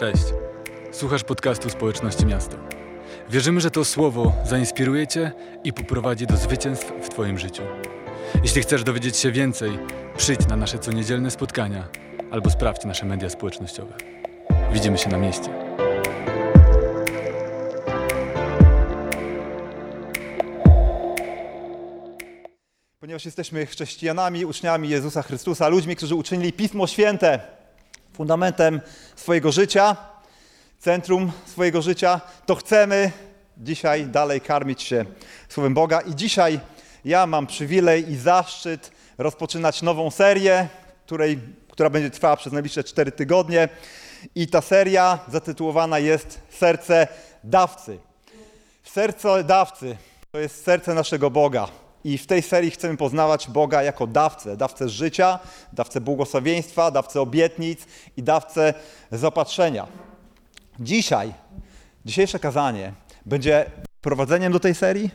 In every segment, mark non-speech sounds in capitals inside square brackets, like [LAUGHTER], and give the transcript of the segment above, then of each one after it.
Cześć. Słuchasz podcastu Społeczności Miasto. Wierzymy, że to słowo zainspiruje Cię i poprowadzi do zwycięstw w Twoim życiu. Jeśli chcesz dowiedzieć się więcej, przyjdź na nasze coniedzielne spotkania albo sprawdź nasze media społecznościowe. Widzimy się na mieście. Ponieważ jesteśmy chrześcijanami, uczniami Jezusa Chrystusa, ludźmi, którzy uczynili Pismo Święte fundamentem swojego życia, centrum swojego życia, to chcemy dzisiaj dalej karmić się Słowem Boga. I dzisiaj ja mam przywilej i zaszczyt rozpoczynać nową serię, której, która będzie trwała przez najbliższe cztery tygodnie. I ta seria zatytułowana jest Serce Dawcy. Serce Dawcy to jest serce naszego Boga. I w tej serii chcemy poznawać Boga jako dawcę, dawcę życia, dawcę błogosławieństwa, dawcę obietnic i dawcę zaopatrzenia. Dzisiaj, dzisiejsze kazanie będzie prowadzeniem do tej serii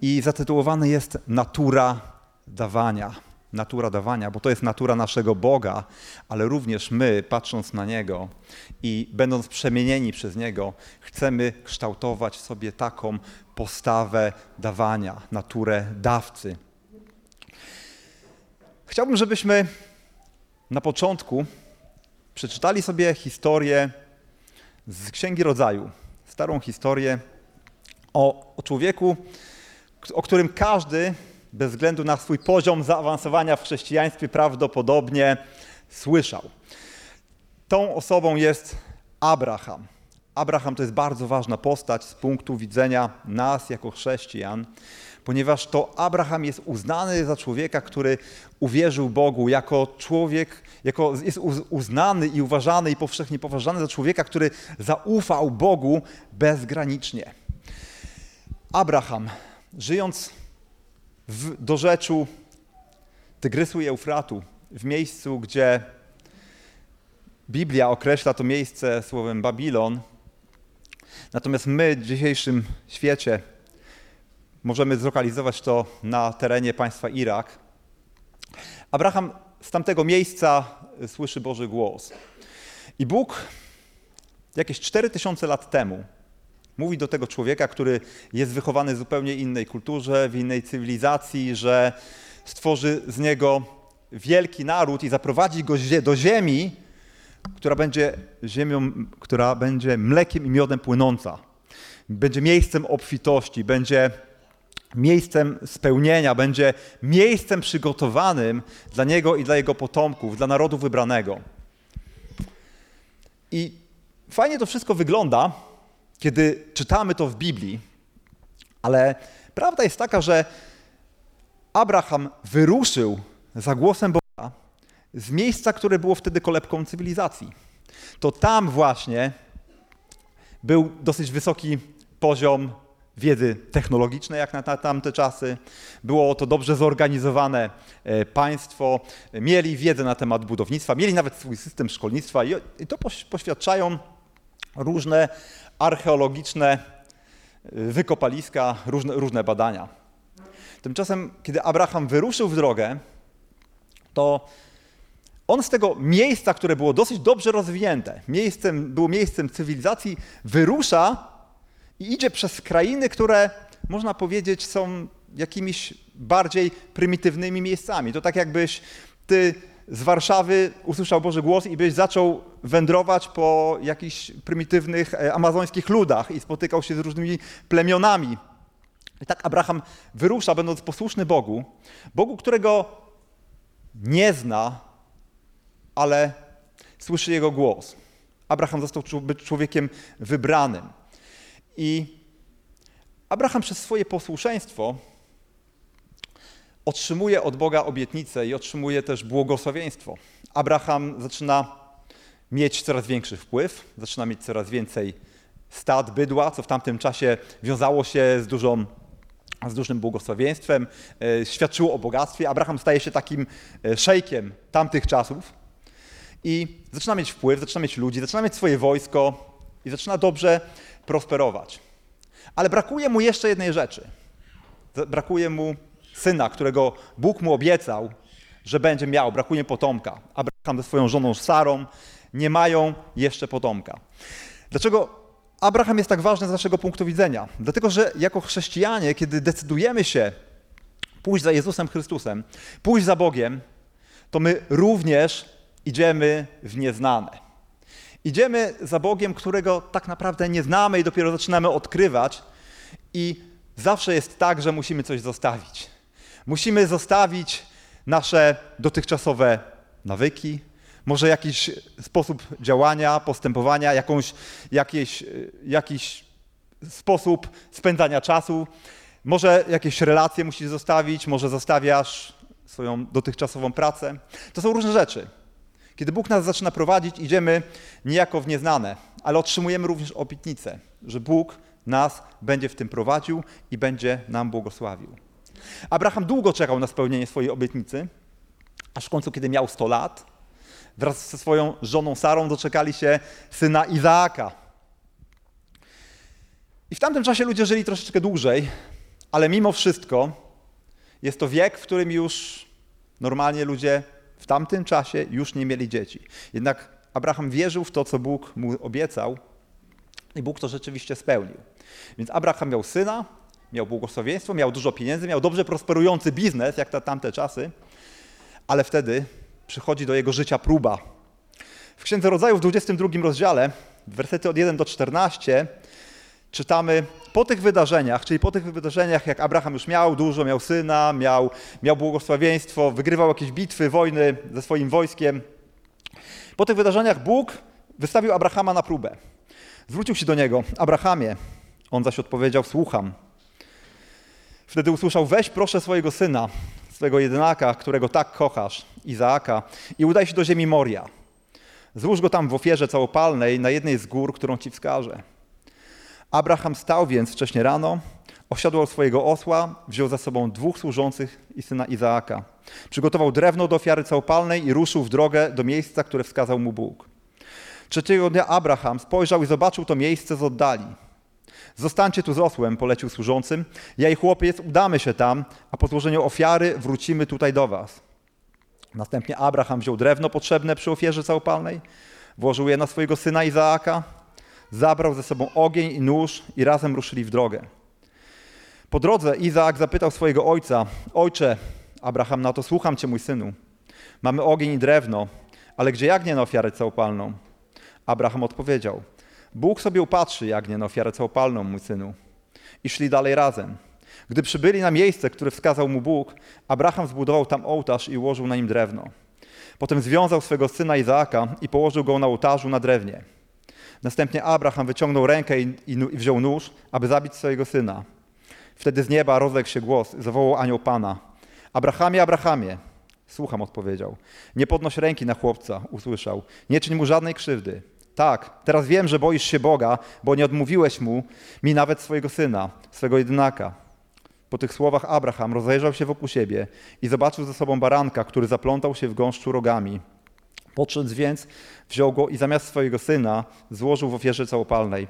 i zatytułowane jest Natura dawania. Natura dawania, bo to jest natura naszego Boga, ale również my, patrząc na Niego i będąc przemienieni przez Niego, chcemy kształtować sobie taką postawę dawania, naturę dawcy. Chciałbym, żebyśmy na początku przeczytali sobie historię z Księgi Rodzaju, starą historię o, o człowieku, o którym każdy, bez względu na swój poziom zaawansowania w chrześcijaństwie, prawdopodobnie słyszał. Tą osobą jest Abraham. Abraham to jest bardzo ważna postać z punktu widzenia nas jako chrześcijan, ponieważ to Abraham jest uznany za człowieka, który uwierzył Bogu, jako człowiek, jako jest uznany i uważany i powszechnie poważany za człowieka, który zaufał Bogu bezgranicznie. Abraham, żyjąc w dorzeczu Tygrysu i Eufratu, w miejscu, gdzie Biblia określa to miejsce słowem Babilon, Natomiast my w dzisiejszym świecie możemy zlokalizować to na terenie państwa Irak. Abraham z tamtego miejsca słyszy Boży głos. I Bóg jakieś 4000 lat temu mówi do tego człowieka, który jest wychowany w zupełnie innej kulturze, w innej cywilizacji, że stworzy z niego wielki naród i zaprowadzi go do ziemi, która będzie ziemią, która będzie mlekiem i miodem płynąca. Będzie miejscem obfitości, będzie miejscem spełnienia, będzie miejscem przygotowanym dla niego i dla jego potomków, dla narodu wybranego. I fajnie to wszystko wygląda, kiedy czytamy to w Biblii, ale prawda jest taka, że Abraham wyruszył za głosem Boga z miejsca, które było wtedy kolebką cywilizacji. To tam właśnie był dosyć wysoki poziom wiedzy technologicznej, jak na tamte czasy. Było to dobrze zorganizowane e, państwo, mieli wiedzę na temat budownictwa, mieli nawet swój system szkolnictwa i to poświadczają różne archeologiczne e, wykopaliska, różne, różne badania. Tymczasem, kiedy Abraham wyruszył w drogę, to on z tego miejsca, które było dosyć dobrze rozwinięte, miejscem, było miejscem cywilizacji, wyrusza i idzie przez krainy, które można powiedzieć są jakimiś bardziej prymitywnymi miejscami. To tak jakbyś ty z Warszawy usłyszał Boży głos i byś zaczął wędrować po jakichś prymitywnych e, amazońskich ludach i spotykał się z różnymi plemionami. I tak Abraham wyrusza, będąc posłuszny Bogu, Bogu, którego nie zna, ale słyszy jego głos. Abraham został człowiekiem wybranym. I Abraham przez swoje posłuszeństwo otrzymuje od Boga obietnicę i otrzymuje też błogosławieństwo. Abraham zaczyna mieć coraz większy wpływ, zaczyna mieć coraz więcej stad, bydła, co w tamtym czasie wiązało się z, dużą, z dużym błogosławieństwem, e, świadczyło o bogactwie. Abraham staje się takim e, szejkiem tamtych czasów i zaczyna mieć wpływ, zaczyna mieć ludzi, zaczyna mieć swoje wojsko i zaczyna dobrze prosperować. Ale brakuje mu jeszcze jednej rzeczy. Brakuje mu syna, którego Bóg mu obiecał, że będzie miał. Brakuje potomka. Abraham ze swoją żoną Sarą nie mają jeszcze potomka. Dlaczego Abraham jest tak ważny z naszego punktu widzenia? Dlatego, że jako chrześcijanie, kiedy decydujemy się pójść za Jezusem Chrystusem, pójść za Bogiem, to my również idziemy w nieznane. Idziemy za Bogiem, którego tak naprawdę nie znamy i dopiero zaczynamy odkrywać, i zawsze jest tak, że musimy coś zostawić. Musimy zostawić nasze dotychczasowe nawyki, może jakiś sposób działania, postępowania, jakąś, jakiś, jakiś sposób spędzania czasu. Może jakieś relacje musisz zostawić, może zostawiasz swoją dotychczasową pracę. To są różne rzeczy. Kiedy Bóg nas zaczyna prowadzić, idziemy niejako w nieznane, ale otrzymujemy również obietnicę, że Bóg nas będzie w tym prowadził i będzie nam błogosławił. Abraham długo czekał na spełnienie swojej obietnicy, aż w końcu, kiedy miał 100 lat, wraz ze swoją żoną Sarą doczekali się syna Izaaka. I w tamtym czasie ludzie żyli troszeczkę dłużej, ale mimo wszystko jest to wiek, w którym już normalnie ludzie w tamtym czasie już nie mieli dzieci. Jednak Abraham wierzył w to, co Bóg mu obiecał i Bóg to rzeczywiście spełnił. Więc Abraham miał syna, miał błogosławieństwo, miał dużo pieniędzy, miał dobrze prosperujący biznes, jak na tamte czasy, ale wtedy przychodzi do jego życia próba. W Księdze Rodzaju w 22 rozdziale, wersety od 1 do 14, czytamy po tych wydarzeniach, czyli po tych wydarzeniach, jak Abraham już miał dużo, miał syna, miał, miał błogosławieństwo, wygrywał jakieś bitwy, wojny ze swoim wojskiem. Po tych wydarzeniach Bóg wystawił Abrahama na próbę. Zwrócił się do niego, Abrahamie, on zaś odpowiedział, słucham. Wtedy usłyszał, weź proszę swojego syna, swego jedynaka, którego tak kochasz, Izaaka, i udaj się do ziemi Moria. Złóż go tam w ofierze całopalnej na jednej z gór, którą ci wskażę. Abraham stał więc wcześnie rano, osiadł swojego osła, wziął za sobą dwóch służących i syna Izaaka. Przygotował drewno do ofiary całopalnej i ruszył w drogę do miejsca, które wskazał mu Bóg. Trzeciego dnia Abraham spojrzał i zobaczył to miejsce z oddali. Zostańcie tu z osłem, polecił służącym. Ja i chłopiec udamy się tam, a po złożeniu ofiary wrócimy tutaj do was. Następnie Abraham wziął drewno potrzebne przy ofierze całopalnej, włożył je na swojego syna Izaaka, zabrał ze sobą ogień i nóż i razem ruszyli w drogę. Po drodze Izaak zapytał swojego ojca: Ojcze, Abraham na to, słucham cię, mój synu. Mamy ogień i drewno, ale gdzie jagnię na ofiarę całopalną? Abraham odpowiedział: Bóg sobie upatrzy jagnię na ofiarę całopalną, mój synu. I szli dalej razem. Gdy przybyli na miejsce, które wskazał mu Bóg, Abraham zbudował tam ołtarz i ułożył na nim drewno. Potem związał swego syna Izaaka i położył go na ołtarzu na drewnie. Następnie Abraham wyciągnął rękę i, i, i wziął nóż, aby zabić swojego syna. Wtedy z nieba rozległ się głos, zawołał anioł Pana. Abrahamie, Abrahamie. Słucham, odpowiedział. Nie podnoś ręki na chłopca, usłyszał. Nie czyń mu żadnej krzywdy. Tak, teraz wiem, że boisz się Boga, bo nie odmówiłeś mu mi nawet swojego syna, swego jedynaka. Po tych słowach Abraham rozejrzał się wokół siebie i zobaczył ze sobą baranka, który zaplątał się w gąszczu rogami. Podszedł więc, wziął go i zamiast swojego syna złożył w ofierze całopalnej.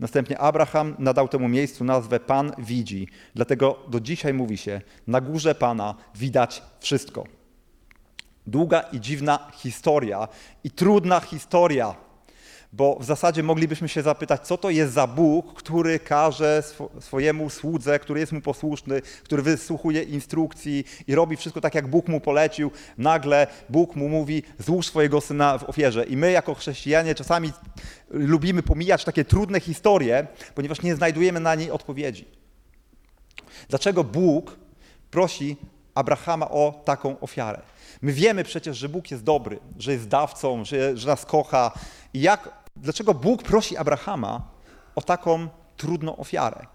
Następnie Abraham nadał temu miejscu nazwę Pan widzi. Dlatego do dzisiaj mówi się, na górze Pana widać wszystko. Długa i dziwna historia i trudna historia bo w zasadzie moglibyśmy się zapytać, co to jest za Bóg, który każe swojemu słudze, który jest mu posłuszny, który wysłuchuje instrukcji i robi wszystko tak, jak Bóg mu polecił. Nagle Bóg mu mówi, złóż swojego syna w ofierze. I my jako chrześcijanie czasami lubimy pomijać takie trudne historie, ponieważ nie znajdujemy na nie odpowiedzi. Dlaczego Bóg prosi Abrahama o taką ofiarę? My wiemy przecież, że Bóg jest dobry, że jest dawcą, że, że nas kocha. I jak, dlaczego Bóg prosi Abrahama o taką trudną ofiarę?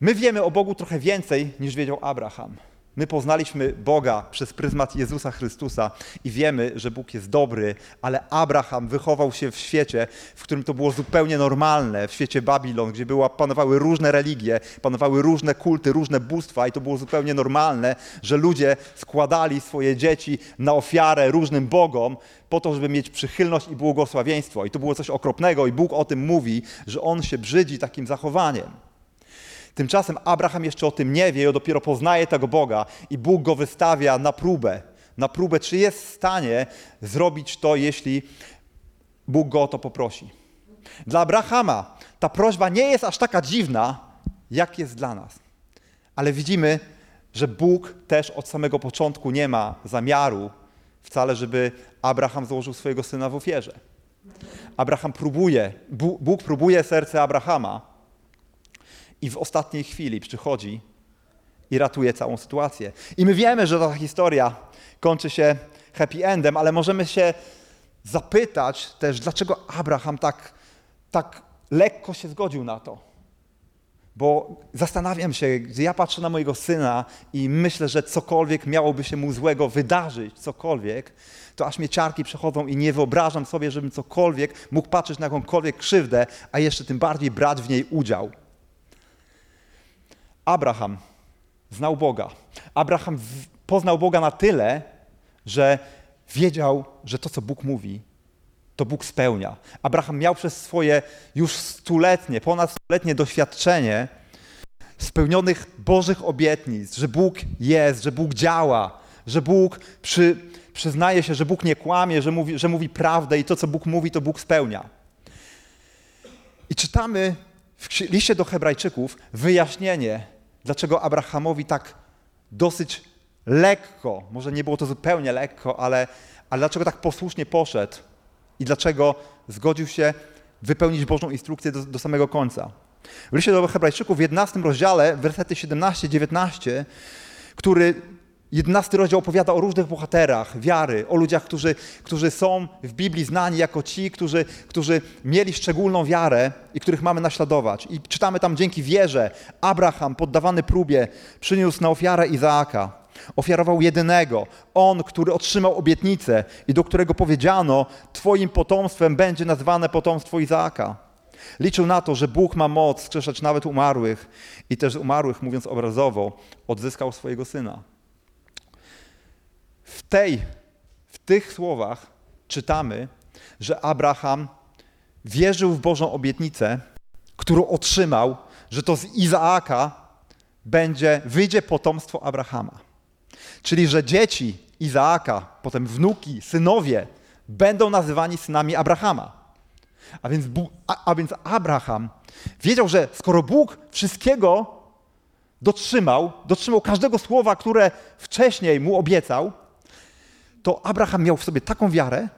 My wiemy o Bogu trochę więcej niż wiedział Abraham. My poznaliśmy Boga przez pryzmat Jezusa Chrystusa i wiemy, że Bóg jest dobry, ale Abraham wychował się w świecie, w którym to było zupełnie normalne, w świecie Babilon, gdzie była, panowały różne religie, panowały różne kulty, różne bóstwa i to było zupełnie normalne, że ludzie składali swoje dzieci na ofiarę różnym bogom po to, żeby mieć przychylność i błogosławieństwo. I to było coś okropnego i Bóg o tym mówi, że On się brzydzi takim zachowaniem. Tymczasem Abraham jeszcze o tym nie wie i dopiero poznaje tego Boga i Bóg go wystawia na próbę. na próbę, czy jest w stanie zrobić to, jeśli Bóg go o to poprosi. Dla Abrahama ta prośba nie jest aż taka dziwna, jak jest dla nas. Ale widzimy, że Bóg też od samego początku nie ma zamiaru wcale, żeby Abraham złożył swojego syna w ofierze. Abraham próbuje, Bóg próbuje serce Abrahama i w ostatniej chwili przychodzi i ratuje całą sytuację. I my wiemy, że ta historia kończy się happy endem, ale możemy się zapytać też, dlaczego Abraham tak, tak lekko się zgodził na to. Bo zastanawiam się, gdy ja patrzę na mojego syna i myślę, że cokolwiek miałoby się mu złego wydarzyć, cokolwiek, to aż mnie ciarki przechodzą i nie wyobrażam sobie, żebym cokolwiek mógł patrzeć na jakąkolwiek krzywdę, a jeszcze tym bardziej brać w niej udział. Abraham znał Boga. Abraham poznał Boga na tyle, że wiedział, że to, co Bóg mówi, to Bóg spełnia. Abraham miał przez swoje już stuletnie, ponad stuletnie doświadczenie spełnionych Bożych obietnic, że Bóg jest, że Bóg działa, że Bóg przy, przyznaje się, że Bóg nie kłamie, że mówi, że mówi prawdę i to, co Bóg mówi, to Bóg spełnia. I czytamy w liście do Hebrajczyków wyjaśnienie, dlaczego Abrahamowi tak dosyć lekko, może nie było to zupełnie lekko, ale, ale dlaczego tak posłusznie poszedł i dlaczego zgodził się wypełnić Bożą instrukcję do, do samego końca. W liście do Hebrajczyków w 11 rozdziale, wersety 17-19, który 11 rozdział opowiada o różnych bohaterach wiary, o ludziach, którzy, którzy są w Biblii znani jako ci, którzy, którzy mieli szczególną wiarę i których mamy naśladować. I czytamy tam dzięki wierze Abraham, poddawany próbie, przyniósł na ofiarę Izaaka. Ofiarował jedynego, on, który otrzymał obietnicę i do którego powiedziano: Twoim potomstwem będzie nazwane potomstwo Izaaka. Liczył na to, że Bóg ma moc skrzeszać nawet umarłych i też umarłych, mówiąc obrazowo, odzyskał swojego syna. W tej, w tych słowach czytamy, że Abraham wierzył w Bożą obietnicę, którą otrzymał, że to z Izaaka będzie, wyjdzie potomstwo Abrahama. Czyli, że dzieci Izaaka, potem wnuki, synowie będą nazywani synami Abrahama. A więc, a, a więc Abraham wiedział, że skoro Bóg wszystkiego dotrzymał, dotrzymał każdego słowa, które wcześniej mu obiecał, to Abraham miał w sobie taką wiarę,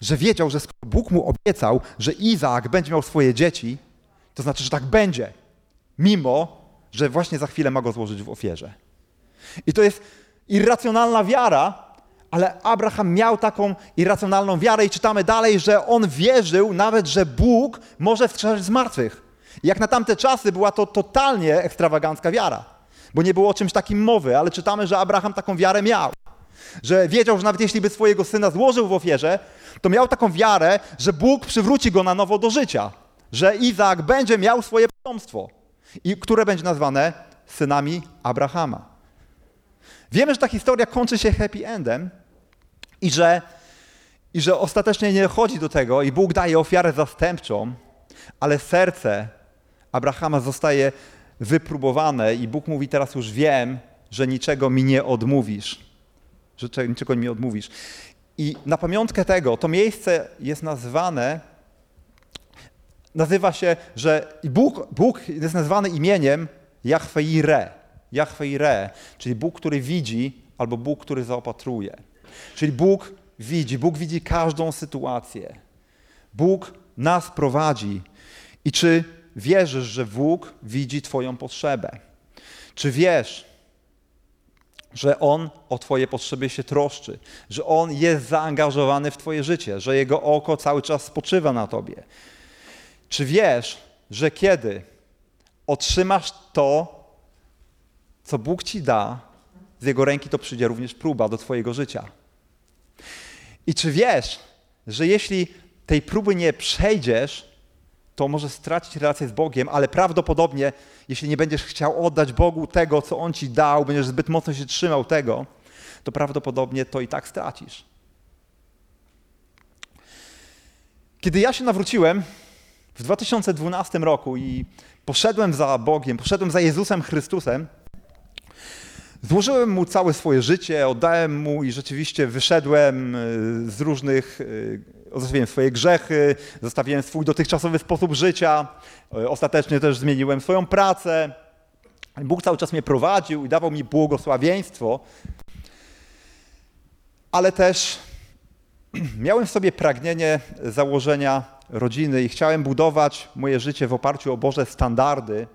że wiedział, że skoro Bóg mu obiecał, że Izaak będzie miał swoje dzieci, to znaczy, że tak będzie, mimo że właśnie za chwilę ma go złożyć w ofierze. I to jest irracjonalna wiara, ale Abraham miał taką irracjonalną wiarę i czytamy dalej, że on wierzył nawet, że Bóg może wskrzeszać z martwych. Jak na tamte czasy była to totalnie ekstrawagancka wiara, bo nie było o czymś takim mowy, ale czytamy, że Abraham taką wiarę miał. Że wiedział, że nawet jeśli by swojego syna złożył w ofierze, to miał taką wiarę, że Bóg przywróci go na nowo do życia. Że Izaak będzie miał swoje potomstwo, i które będzie nazwane synami Abrahama. Wiemy, że ta historia kończy się happy endem i że, i że ostatecznie nie chodzi do tego i Bóg daje ofiarę zastępczą, ale serce Abrahama zostaje wypróbowane i Bóg mówi teraz już wiem, że niczego mi nie odmówisz. Że niczego mi odmówisz. I na pamiątkę tego, to miejsce jest nazwane, nazywa się, że Bóg, Bóg jest nazwany imieniem Jahwe Ire. Jahwe Ire, czyli Bóg, który widzi, albo Bóg, który zaopatruje. Czyli Bóg widzi, Bóg widzi każdą sytuację. Bóg nas prowadzi. I czy wierzysz, że Bóg widzi Twoją potrzebę? Czy wiesz, że On o Twoje potrzeby się troszczy, że On jest zaangażowany w Twoje życie, że Jego oko cały czas spoczywa na Tobie? Czy wiesz, że kiedy otrzymasz to, co Bóg ci da, z Jego ręki to przyjdzie również próba do Twojego życia. I czy wiesz, że jeśli tej próby nie przejdziesz, to możesz stracić relację z Bogiem, ale prawdopodobnie, jeśli nie będziesz chciał oddać Bogu tego, co On ci dał, będziesz zbyt mocno się trzymał tego, to prawdopodobnie to i tak stracisz. Kiedy ja się nawróciłem w 2012 roku i poszedłem za Bogiem, poszedłem za Jezusem Chrystusem, Złożyłem mu całe swoje życie, oddałem mu i rzeczywiście wyszedłem y, z różnych, y, zostawiłem swoje grzechy, zostawiłem swój dotychczasowy sposób życia, y, ostatecznie też zmieniłem swoją pracę. Bóg cały czas mnie prowadził i dawał mi błogosławieństwo, ale też [CLEARS THROAT] miałem w sobie pragnienie założenia rodziny i chciałem budować moje życie w oparciu o Boże standardy,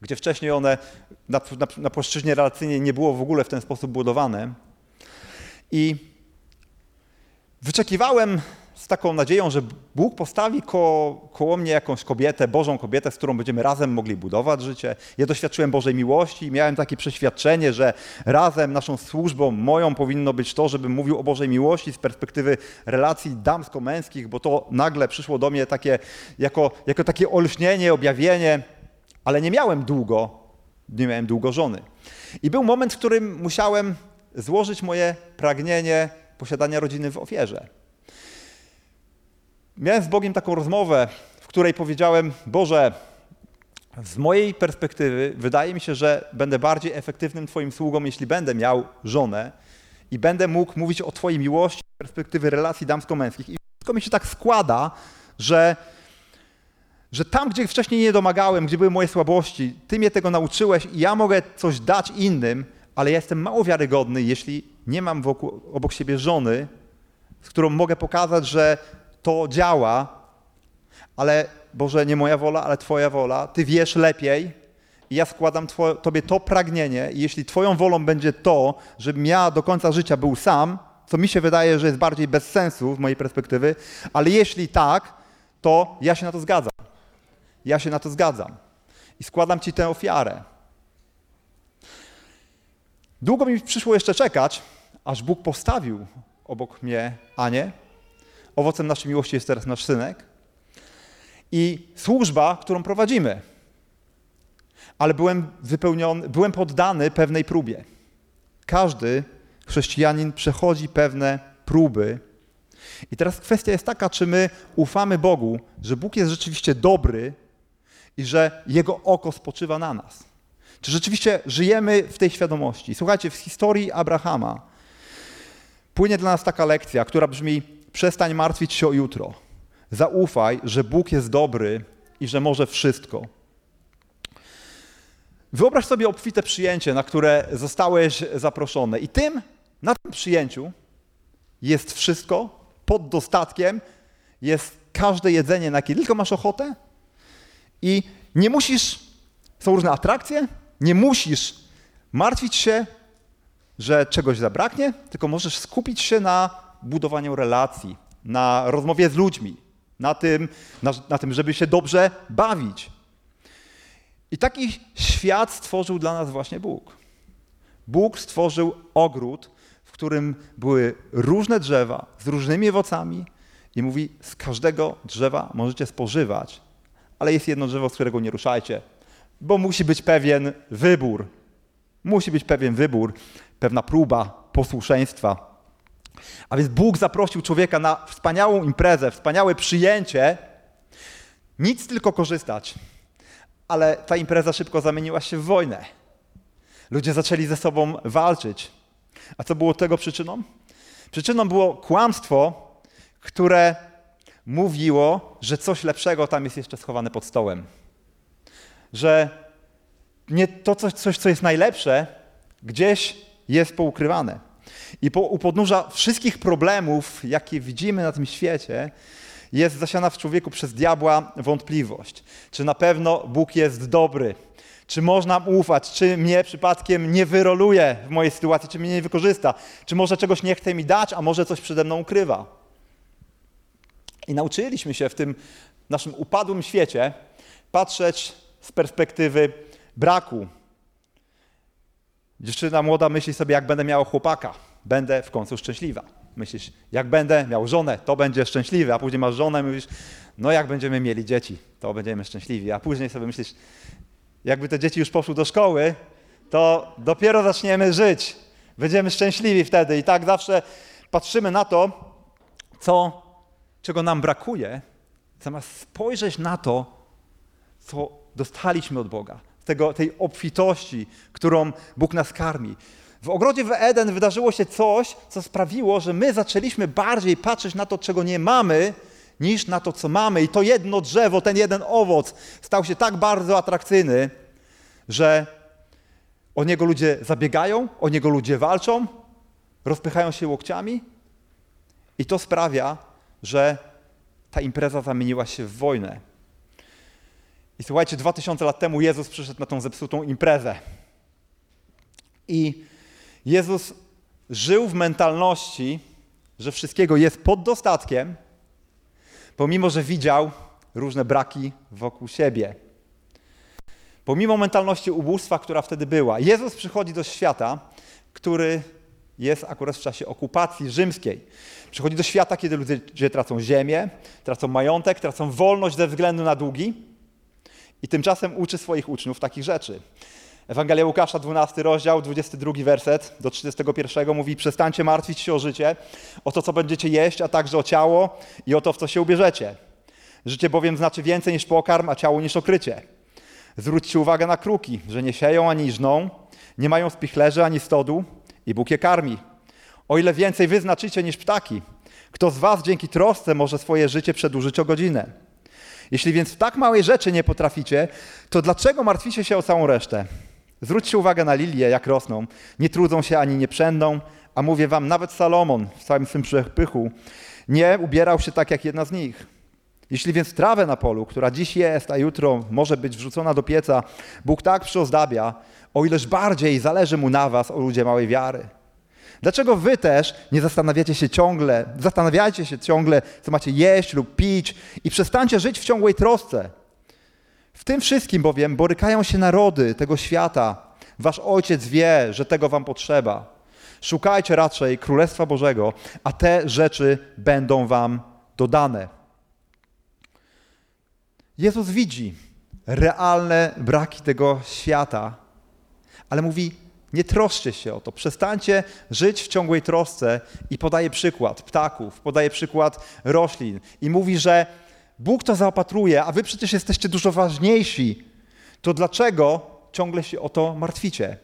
gdzie wcześniej one na, na, na płaszczyźnie relacyjnej nie było w ogóle w ten sposób budowane. I wyczekiwałem z taką nadzieją, że Bóg postawi koło, koło mnie jakąś kobietę, Bożą kobietę, z którą będziemy razem mogli budować życie. Ja doświadczyłem Bożej miłości i miałem takie przeświadczenie, że razem naszą służbą moją powinno być to, żebym mówił o Bożej miłości z perspektywy relacji damsko-męskich, bo to nagle przyszło do mnie takie, jako, jako takie olśnienie, objawienie, ale nie miałem długo, nie miałem długo żony. I był moment, w którym musiałem złożyć moje pragnienie posiadania rodziny w ofierze. Miałem z Bogiem taką rozmowę, w której powiedziałem: Boże, z mojej perspektywy wydaje mi się, że będę bardziej efektywnym Twoim sługą, jeśli będę miał żonę i będę mógł mówić o Twojej miłości z perspektywy relacji damsko-męskich. I wszystko mi się tak składa, że, że tam, gdzie wcześniej nie domagałem, gdzie były moje słabości, Ty mnie tego nauczyłeś i ja mogę coś dać innym, ale ja jestem mało wiarygodny, jeśli nie mam wokół, obok siebie żony, z którą mogę pokazać, że to działa, ale Boże, nie moja wola, ale Twoja wola. Ty wiesz lepiej i ja składam two, Tobie to pragnienie i jeśli Twoją wolą będzie to, żebym ja do końca życia był sam, co mi się wydaje, że jest bardziej bez sensu z mojej perspektywy, ale jeśli tak, to ja się na to zgadzam. Ja się na to zgadzam. I składam Ci tę ofiarę. Długo mi przyszło jeszcze czekać, aż Bóg postawił obok mnie Anię, Owocem naszej miłości jest teraz nasz synek i służba, którą prowadzimy. Ale byłem wypełniony, byłem poddany pewnej próbie. Każdy chrześcijanin przechodzi pewne próby. I teraz kwestia jest taka, czy my ufamy Bogu, że Bóg jest rzeczywiście dobry i że Jego oko spoczywa na nas. Czy rzeczywiście żyjemy w tej świadomości? Słuchajcie, w historii Abrahama płynie dla nas taka lekcja, która brzmi: Przestań martwić się o jutro. Zaufaj, że Bóg jest dobry i że może wszystko. Wyobraź sobie obfite przyjęcie, na które zostałeś zaproszony. I tym, na tym przyjęciu jest wszystko pod dostatkiem, jest każde jedzenie, na jakie tylko masz ochotę. I nie musisz, są różne atrakcje, nie musisz martwić się, że czegoś zabraknie, tylko możesz skupić się na budowaniu relacji, na rozmowie z ludźmi, na tym, na, na tym, żeby się dobrze bawić. I taki świat stworzył dla nas właśnie Bóg. Bóg stworzył ogród, w którym były różne drzewa z różnymi owocami i mówi, z każdego drzewa możecie spożywać, ale jest jedno drzewo, z którego nie ruszajcie, bo musi być pewien wybór. Musi być pewien wybór, pewna próba posłuszeństwa. A więc Bóg zaprosił człowieka na wspaniałą imprezę, wspaniałe przyjęcie, nic tylko korzystać. Ale ta impreza szybko zamieniła się w wojnę. Ludzie zaczęli ze sobą walczyć. A co było tego przyczyną? Przyczyną było kłamstwo, które mówiło, że coś lepszego tam jest jeszcze schowane pod stołem. Że nie to coś, coś co jest najlepsze, gdzieś jest poukrywane. I po, u podnóża wszystkich problemów, jakie widzimy na tym świecie, jest zasiana w człowieku przez diabła wątpliwość. Czy na pewno Bóg jest dobry? Czy można ufać? Czy mnie przypadkiem nie wyroluje w mojej sytuacji? Czy mnie nie wykorzysta? Czy może czegoś nie chce mi dać, a może coś przede mną ukrywa? I nauczyliśmy się w tym naszym upadłym świecie patrzeć z perspektywy braku. Dziewczyna młoda myśli sobie, jak będę miała chłopaka będę w końcu szczęśliwa. Myślisz, jak będę miał żonę, to będzie szczęśliwy, a później masz żonę i mówisz, no jak będziemy mieli dzieci, to będziemy szczęśliwi. A później sobie myślisz, jakby te dzieci już poszły do szkoły, to dopiero zaczniemy żyć. Będziemy szczęśliwi wtedy. I tak zawsze patrzymy na to, co, czego nam brakuje, zamiast spojrzeć na to, co dostaliśmy od Boga, tego, tej obfitości, którą Bóg nas karmi. W ogrodzie w Eden wydarzyło się coś, co sprawiło, że my zaczęliśmy bardziej patrzeć na to, czego nie mamy, niż na to, co mamy. I to jedno drzewo, ten jeden owoc stał się tak bardzo atrakcyjny, że o niego ludzie zabiegają, o niego ludzie walczą, rozpychają się łokciami. I to sprawia, że ta impreza zamieniła się w wojnę. I słuchajcie, dwa tysiące lat temu Jezus przyszedł na tą zepsutą imprezę. I Jezus żył w mentalności, że wszystkiego jest pod dostatkiem, pomimo że widział różne braki wokół siebie. Pomimo mentalności ubóstwa, która wtedy była. Jezus przychodzi do świata, który jest akurat w czasie okupacji rzymskiej. Przychodzi do świata, kiedy ludzie tracą ziemię, tracą majątek, tracą wolność ze względu na długi i tymczasem uczy swoich uczniów takich rzeczy. Ewangelia Łukasza, 12 rozdział, 22 werset do 31 mówi: Przestańcie martwić się o życie, o to, co będziecie jeść, a także o ciało i o to, w co się ubierzecie. Życie bowiem znaczy więcej niż pokarm, a ciało niż okrycie. Zwróćcie uwagę na kruki, że nie sieją ani żną, nie mają spichlerzy ani stodu i Bóg je karmi. O ile więcej wy znaczycie niż ptaki, kto z was dzięki trosce może swoje życie przedłużyć o godzinę? Jeśli więc w tak małej rzeczy nie potraficie, to dlaczego martwicie się o całą resztę? Zwróćcie uwagę na lilie, jak rosną. Nie trudzą się ani nie przędą, a mówię wam, nawet Salomon w całym swym przepychu nie ubierał się tak jak jedna z nich. Jeśli więc trawę na polu, która dziś jest, a jutro może być wrzucona do pieca, Bóg tak przyozdabia, o ileż bardziej zależy mu na was, o ludzie małej wiary. Dlaczego wy też nie zastanawiacie się ciągle, zastanawiajcie się ciągle, co macie jeść lub pić i przestańcie żyć w ciągłej trosce? W tym wszystkim bowiem borykają się narody tego świata. Wasz ojciec wie, że tego wam potrzeba. Szukajcie raczej Królestwa Bożego, a te rzeczy będą wam dodane. Jezus widzi realne braki tego świata, ale mówi: Nie troszcie się o to, przestańcie żyć w ciągłej trosce i podaje przykład ptaków, podaje przykład roślin i mówi, że Bóg to zaopatruje, a wy przecież jesteście dużo ważniejsi. To dlaczego ciągle się o to martwicie?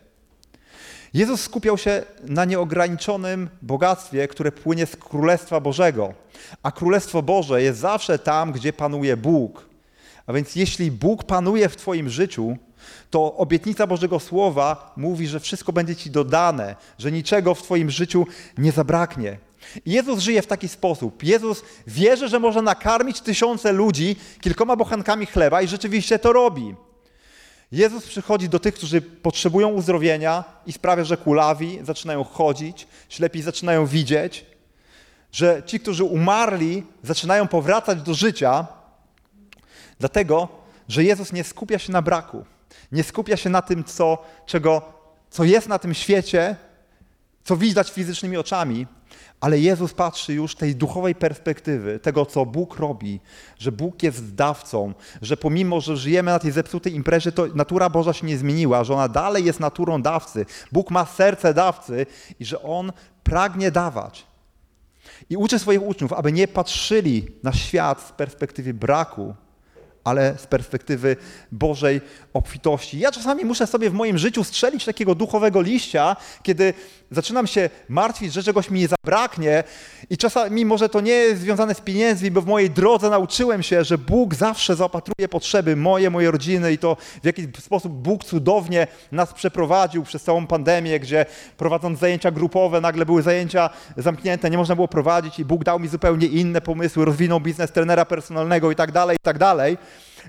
Jezus skupiał się na nieograniczonym bogactwie, które płynie z Królestwa Bożego. A Królestwo Boże jest zawsze tam, gdzie panuje Bóg. A więc jeśli Bóg panuje w Twoim życiu, to obietnica Bożego Słowa mówi, że wszystko będzie Ci dodane, że niczego w Twoim życiu nie zabraknie. Jezus żyje w taki sposób. Jezus wierzy, że może nakarmić tysiące ludzi kilkoma bochankami chleba i rzeczywiście to robi. Jezus przychodzi do tych, którzy potrzebują uzdrowienia i sprawia, że kulawi zaczynają chodzić, ślepi zaczynają widzieć, że ci, którzy umarli, zaczynają powracać do życia, dlatego, że Jezus nie skupia się na braku, nie skupia się na tym, co, czego, co jest na tym świecie, co widać fizycznymi oczami, ale Jezus patrzy już tej duchowej perspektywy, tego co Bóg robi, że Bóg jest dawcą, że pomimo, że żyjemy na tej zepsutej imprezie, to natura Boża się nie zmieniła, że ona dalej jest naturą dawcy. Bóg ma serce dawcy i że On pragnie dawać. I uczy swoich uczniów, aby nie patrzyli na świat z perspektywy braku, ale z perspektywy Bożej obfitości. Ja czasami muszę sobie w moim życiu strzelić takiego duchowego liścia, kiedy zaczynam się martwić, że czegoś mi nie zabraknie i czasami może to nie jest związane z pieniędzmi, bo w mojej drodze nauczyłem się, że Bóg zawsze zaopatruje potrzeby moje, mojej rodziny i to w jaki sposób Bóg cudownie nas przeprowadził przez całą pandemię, gdzie prowadząc zajęcia grupowe, nagle były zajęcia zamknięte, nie można było prowadzić i Bóg dał mi zupełnie inne pomysły, rozwinął biznes trenera personalnego i tak dalej, i tak dalej.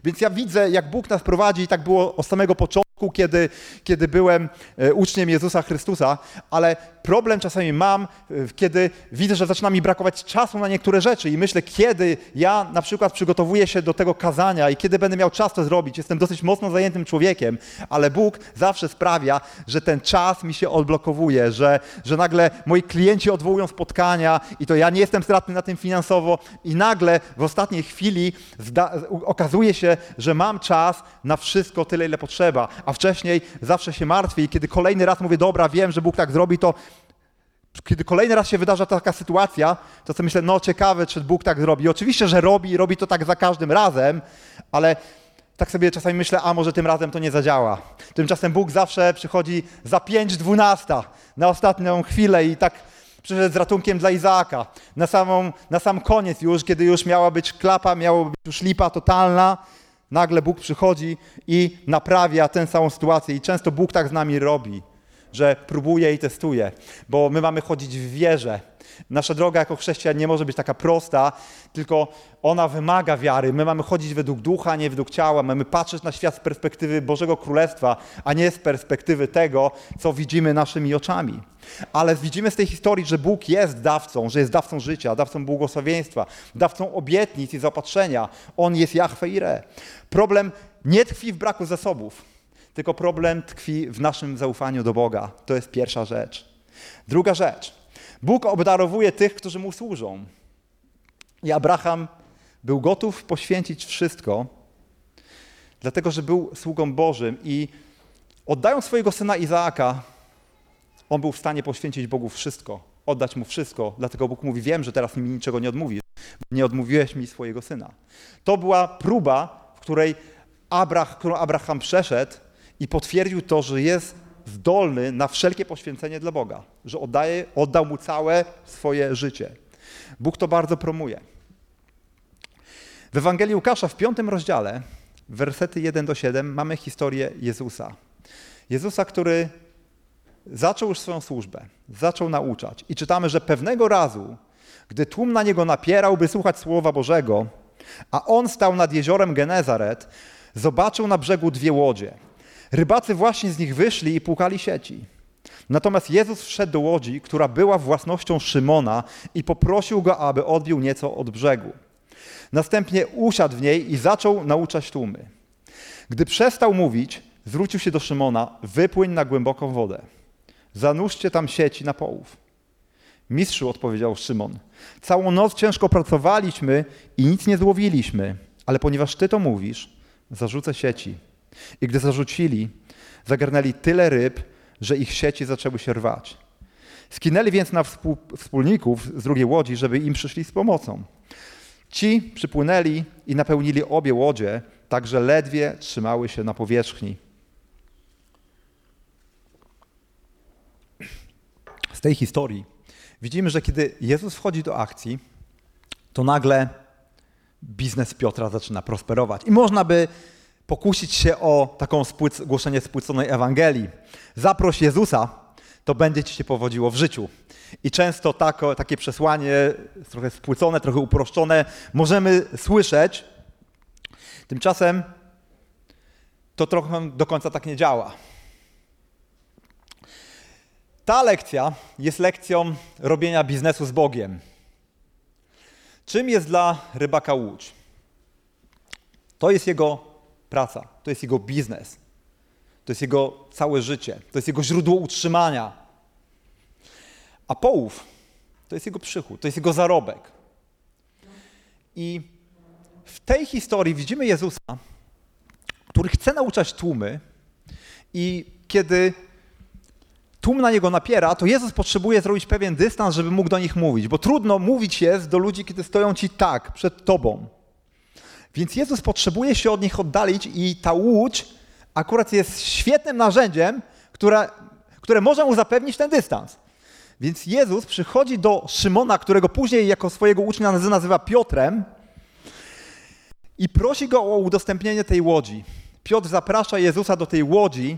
Więc ja widzę, jak Bóg nas prowadzi i tak było od samego początku, kiedy, kiedy byłem e, uczniem Jezusa Chrystusa, ale problem czasami mam, e, kiedy widzę, że zaczyna mi brakować czasu na niektóre rzeczy i myślę, kiedy ja na przykład przygotowuję się do tego kazania i kiedy będę miał czas to zrobić. Jestem dosyć mocno zajętym człowiekiem, ale Bóg zawsze sprawia, że ten czas mi się odblokowuje, że, że nagle moi klienci odwołują spotkania i to ja nie jestem stratny na tym finansowo i nagle w ostatniej chwili okazuje się, że mam czas na wszystko tyle, ile potrzeba, wcześniej zawsze się martwię i kiedy kolejny raz mówię, dobra, wiem, że Bóg tak zrobi, to kiedy kolejny raz się wydarza taka sytuacja, to sobie myślę, no ciekawe, czy Bóg tak zrobi. I oczywiście, że robi i robi to tak za każdym razem, ale tak sobie czasami myślę, a może tym razem to nie zadziała. Tymczasem Bóg zawsze przychodzi za 5.12 na ostatnią chwilę i tak przyszedł z ratunkiem dla Izaaka. Na, samą, na sam koniec już, kiedy już miała być klapa, miała być już lipa totalna, nagle Bóg przychodzi i naprawia tę samą sytuację. I często Bóg tak z nami robi, że próbuje i testuje, bo my mamy chodzić w wierze. Nasza droga jako chrześcijan nie może być taka prosta, tylko ona wymaga wiary. My mamy chodzić według ducha, nie według ciała. Mamy patrzeć na świat z perspektywy Bożego Królestwa, a nie z perspektywy tego, co widzimy naszymi oczami. Ale widzimy z tej historii, że Bóg jest dawcą, że jest dawcą życia, dawcą błogosławieństwa, dawcą obietnic i zaopatrzenia. On jest Jahwe Ire. Problem nie tkwi w braku zasobów, tylko problem tkwi w naszym zaufaniu do Boga. To jest pierwsza rzecz. Druga rzecz. Bóg obdarowuje tych, którzy mu służą. I Abraham był gotów poświęcić wszystko, dlatego że był sługą Bożym i oddając swojego syna Izaaka, on był w stanie poświęcić Bogu wszystko, oddać mu wszystko. Dlatego Bóg mówi: Wiem, że teraz mi niczego nie odmówisz. Nie odmówiłeś mi swojego syna. To była próba, w której którą Abraham przeszedł i potwierdził to, że jest zdolny na wszelkie poświęcenie dla Boga, że oddaje, oddał mu całe swoje życie. Bóg to bardzo promuje. W Ewangelii Łukasza w piątym rozdziale, wersety 1 do 7, mamy historię Jezusa. Jezusa, który zaczął już swoją służbę, zaczął nauczać. I czytamy, że pewnego razu, gdy tłum na niego napierał, by słuchać Słowa Bożego, a on stał nad jeziorem Genezaret, zobaczył na brzegu dwie łodzie. Rybacy właśnie z nich wyszli i płukali sieci. Natomiast Jezus wszedł do łodzi, która była własnością Szymona i poprosił go, aby odbił nieco od brzegu. Następnie usiadł w niej i zaczął nauczać tłumy. Gdy przestał mówić, zwrócił się do Szymona: Wypłyń na głęboką wodę. Zanurzcie tam sieci na połów. Mistrzu, odpowiedział Szymon, całą noc ciężko pracowaliśmy i nic nie złowiliśmy, ale ponieważ ty to mówisz, zarzucę sieci. I gdy zarzucili, zagarnęli tyle ryb, że ich sieci zaczęły się rwać. Skinęli więc na wspólników z drugiej łodzi, żeby im przyszli z pomocą. Ci przypłynęli i napełnili obie łodzie, tak że ledwie trzymały się na powierzchni. Z tej historii widzimy, że kiedy Jezus wchodzi do akcji, to nagle biznes Piotra zaczyna prosperować. I można by pokusić się o taką spłyc, głoszenie spłyconej Ewangelii. Zaproś Jezusa, to będzie ci się powodziło w życiu. I często takie przesłanie, trochę spłycone, trochę uproszczone, możemy słyszeć. Tymczasem to trochę do końca tak nie działa. Ta lekcja jest lekcją robienia biznesu z Bogiem. Czym jest dla rybaka łódź? To jest jego praca, to jest jego biznes, to jest jego całe życie, to jest jego źródło utrzymania. A połów to jest jego przychód, to jest jego zarobek. I w tej historii widzimy Jezusa, który chce nauczać tłumy, i kiedy tłum na niego napiera, to Jezus potrzebuje zrobić pewien dystans, żeby mógł do nich mówić, bo trudno mówić jest do ludzi, kiedy stoją ci tak przed tobą. Więc Jezus potrzebuje się od nich oddalić i ta łódź akurat jest świetnym narzędziem, które, które może mu zapewnić ten dystans. Więc Jezus przychodzi do Szymona, którego później jako swojego ucznia nazywa Piotrem i prosi go o udostępnienie tej łodzi. Piotr zaprasza Jezusa do tej łodzi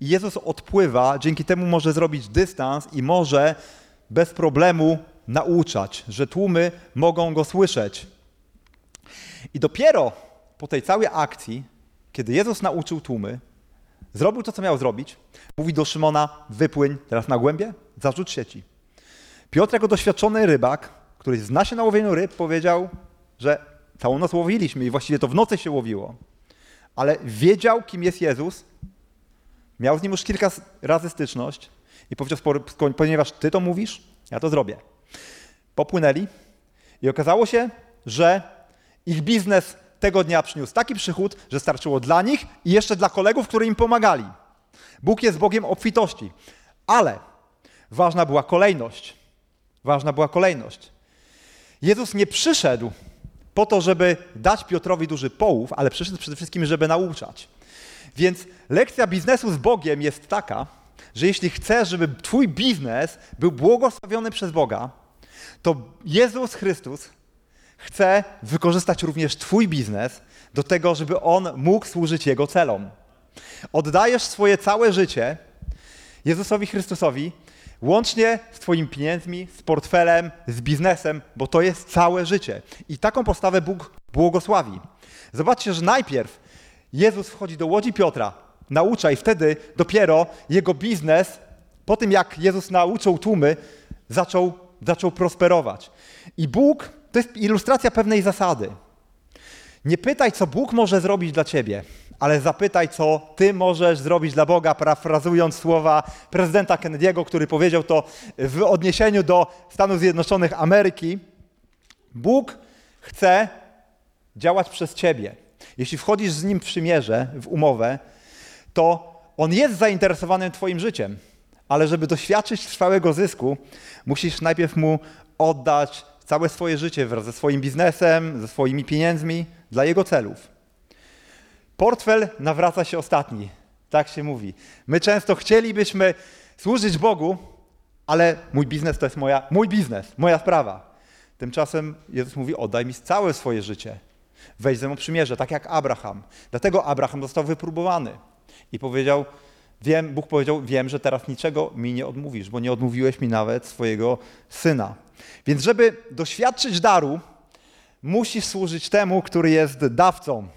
i Jezus odpływa, dzięki temu może zrobić dystans i może bez problemu nauczać, że tłumy mogą go słyszeć. I dopiero po tej całej akcji, kiedy Jezus nauczył tłumy, zrobił to, co miał zrobić, mówi do Szymona, wypłyń teraz na głębie, zarzuć sieci. Piotr jako doświadczony rybak, który zna się na łowieniu ryb, powiedział, że całą noc łowiliśmy i właściwie to w nocy się łowiło. Ale wiedział, kim jest Jezus, miał z nim już kilka razy styczność i powiedział, ponieważ ty to mówisz, ja to zrobię. Popłynęli i okazało się, że ich biznes tego dnia przyniósł taki przychód, że starczyło dla nich i jeszcze dla kolegów, którzy im pomagali. Bóg jest Bogiem obfitości. Ale ważna była kolejność. Ważna była kolejność. Jezus nie przyszedł po to, żeby dać Piotrowi duży połów, ale przyszedł przede wszystkim, żeby nauczać. Więc lekcja biznesu z Bogiem jest taka, że jeśli chcesz, żeby Twój biznes był błogosławiony przez Boga, to Jezus Chrystus chce wykorzystać również Twój biznes do tego, żeby on mógł służyć Jego celom. Oddajesz swoje całe życie Jezusowi Chrystusowi, łącznie z Twoimi pieniędzmi, z portfelem, z biznesem, bo to jest całe życie. I taką postawę Bóg błogosławi. Zobaczcie, że najpierw Jezus wchodzi do łodzi Piotra, naucza i wtedy dopiero jego biznes, po tym jak Jezus nauczył tłumy, zaczął, zaczął prosperować. I Bóg to jest ilustracja pewnej zasady. Nie pytaj, co Bóg może zrobić dla ciebie, ale zapytaj, co ty możesz zrobić dla Boga, parafrazując słowa prezydenta Kennedy'ego, który powiedział to w odniesieniu do Stanów Zjednoczonych Ameryki. Bóg chce działać przez ciebie. Jeśli wchodzisz z nim w przymierze, w umowę, to on jest zainteresowany twoim życiem, ale żeby doświadczyć trwałego zysku, musisz najpierw mu oddać całe swoje życie wraz ze swoim biznesem, ze swoimi pieniędzmi dla jego celów. Portfel nawraca się ostatni, tak się mówi. My często chcielibyśmy służyć Bogu, ale mój biznes to jest moja, mój biznes, moja sprawa. Tymczasem Jezus mówi: Oddaj mi całe swoje życie. Weź ze mną przymierze, tak jak Abraham. Dlatego Abraham został wypróbowany i powiedział: Wiem, Bóg powiedział: Wiem, że teraz niczego mi nie odmówisz, bo nie odmówiłeś mi nawet swojego syna. Więc, żeby doświadczyć daru, musisz służyć temu, który jest dawcą.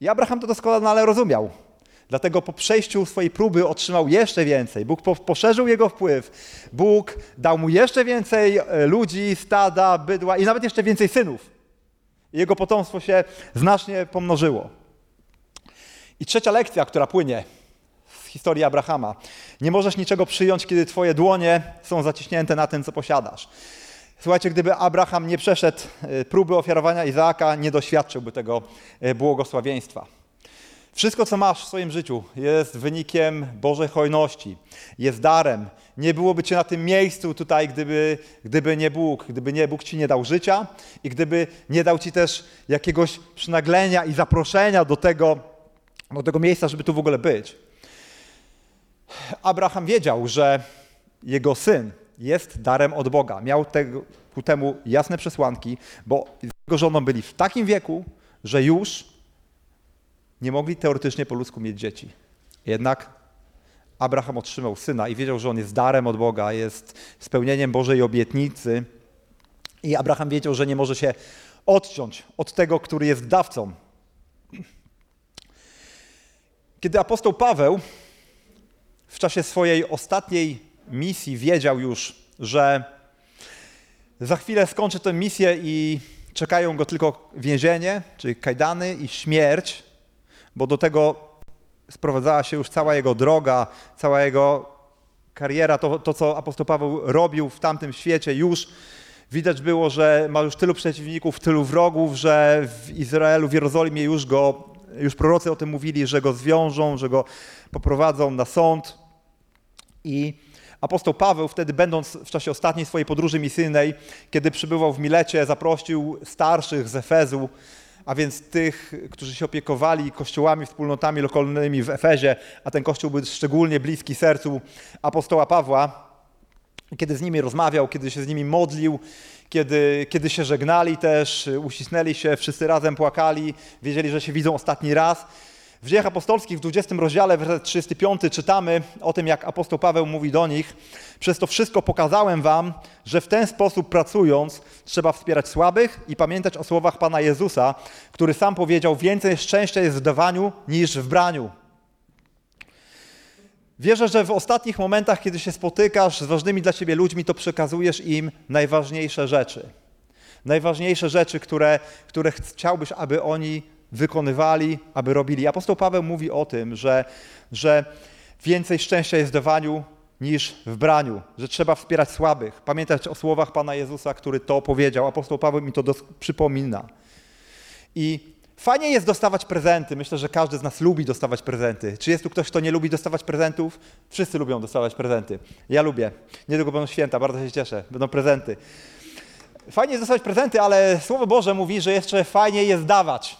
I Abraham to doskonale rozumiał. Dlatego po przejściu swojej próby otrzymał jeszcze więcej. Bóg poszerzył jego wpływ. Bóg dał mu jeszcze więcej e, ludzi, stada, bydła i nawet jeszcze więcej synów. Jego potomstwo się znacznie pomnożyło. I trzecia lekcja, która płynie historii Abrahama. Nie możesz niczego przyjąć, kiedy twoje dłonie są zaciśnięte na tym, co posiadasz. Słuchajcie, gdyby Abraham nie przeszedł e, próby ofiarowania Izaaka, nie doświadczyłby tego e, błogosławieństwa. Wszystko, co masz w swoim życiu, jest wynikiem Bożej hojności, jest darem. Nie byłoby cię na tym miejscu tutaj, gdyby, gdyby nie Bóg, gdyby nie Bóg ci nie dał życia i gdyby nie dał ci też jakiegoś przynaglenia i zaproszenia do tego, do tego miejsca, żeby tu w ogóle być. Abraham wiedział, że jego syn jest darem od Boga. Miał tego, ku temu jasne przesłanki, bo jego żoną byli w takim wieku, że już nie mogli teoretycznie po ludzku mieć dzieci. Jednak Abraham otrzymał syna i wiedział, że on jest darem od Boga, jest spełnieniem Bożej obietnicy. I Abraham wiedział, że nie może się odciąć od tego, który jest dawcą. Kiedy apostoł Paweł w czasie swojej ostatniej misji wiedział już, że za chwilę skończy tę misję i czekają go tylko więzienie, czyli kajdany i śmierć, bo do tego sprowadzała się już cała jego droga, cała jego kariera, to, to co apostoł Paweł robił w tamtym świecie. Już widać było, że ma już tylu przeciwników, tylu wrogów, że w Izraelu, w Jerozolimie już go, już prorocy o tym mówili, że go zwiążą, że go poprowadzą na sąd i Apostoł Paweł wtedy, będąc w czasie ostatniej swojej podróży misyjnej, kiedy przybywał w Milecie, zaprosił starszych z Efezu, a więc tych, którzy się opiekowali kościołami, wspólnotami lokalnymi w Efezie, a ten kościół był szczególnie bliski sercu apostoła Pawła. Kiedy z nimi rozmawiał, kiedy się z nimi modlił, kiedy, kiedy się żegnali też, uścisnęli się, wszyscy razem płakali, wiedzieli, że się widzą ostatni raz. W Dziejach Apostolskich w 20 rozdziale, werset 35 czytamy o tym, jak apostoł Paweł mówi do nich Przez to wszystko pokazałem wam, że w ten sposób pracując trzeba wspierać słabych i pamiętać o słowach Pana Jezusa, który sam powiedział, więcej szczęścia jest w dawaniu niż w braniu. Wierzę, że w ostatnich momentach, kiedy się spotykasz z ważnymi dla ciebie ludźmi, to przekazujesz im najważniejsze rzeczy. Najważniejsze rzeczy, które, które chciałbyś, aby oni wykonywali, aby robili. Apostoł Paweł mówi o tym, że, że więcej szczęścia jest w dawaniu niż w braniu, że trzeba wspierać słabych. Pamiętać o słowach Pana Jezusa, który to powiedział. Apostoł Paweł mi to przypomina. I fajnie jest dostawać prezenty. Myślę, że każdy z nas lubi dostawać prezenty. Czy jest tu ktoś, kto nie lubi dostawać prezentów? Wszyscy lubią dostawać prezenty. Ja lubię. Niedługo będą święta, bardzo się cieszę. Będą prezenty. fajnie jest dostawać prezenty, ale Słowo Boże mówi, że jeszcze fajniej jest dawać.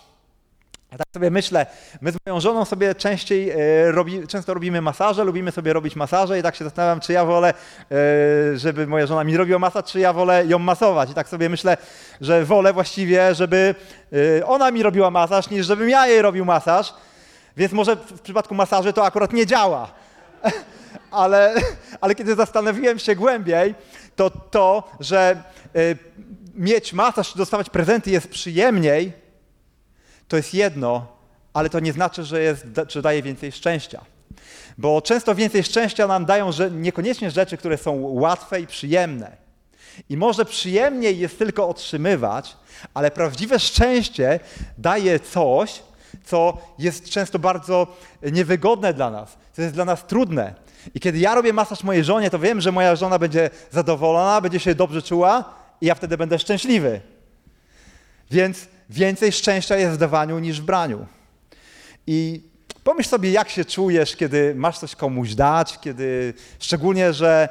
Ja tak sobie myślę, my z moją żoną sobie częściej e, robi, często robimy masaże, lubimy sobie robić masaże i tak się zastanawiam, czy ja wolę, e, żeby moja żona mi robiła masaż, czy ja wolę ją masować. I tak sobie myślę, że wolę właściwie, żeby e, ona mi robiła masaż, niż żebym ja jej robił masaż. Więc może w przypadku masaży to akurat nie działa. [LAUGHS] ale, ale kiedy zastanowiłem się głębiej, to to, że mieć masaż czy dostawać prezenty jest przyjemniej, to jest jedno, ale to nie znaczy, że, jest, że daje więcej szczęścia. Bo często więcej szczęścia nam dają że niekoniecznie rzeczy, które są łatwe i przyjemne. I może przyjemniej jest tylko otrzymywać, ale prawdziwe szczęście daje coś, co jest często bardzo niewygodne dla nas, co jest dla nas trudne. I kiedy ja robię masaż mojej żonie, to wiem, że moja żona będzie zadowolona, będzie się dobrze czuła i ja wtedy będę szczęśliwy. Więc więcej szczęścia jest w dawaniu niż w braniu. I pomyśl sobie, jak się czujesz, kiedy masz coś komuś dać, kiedy szczególnie, że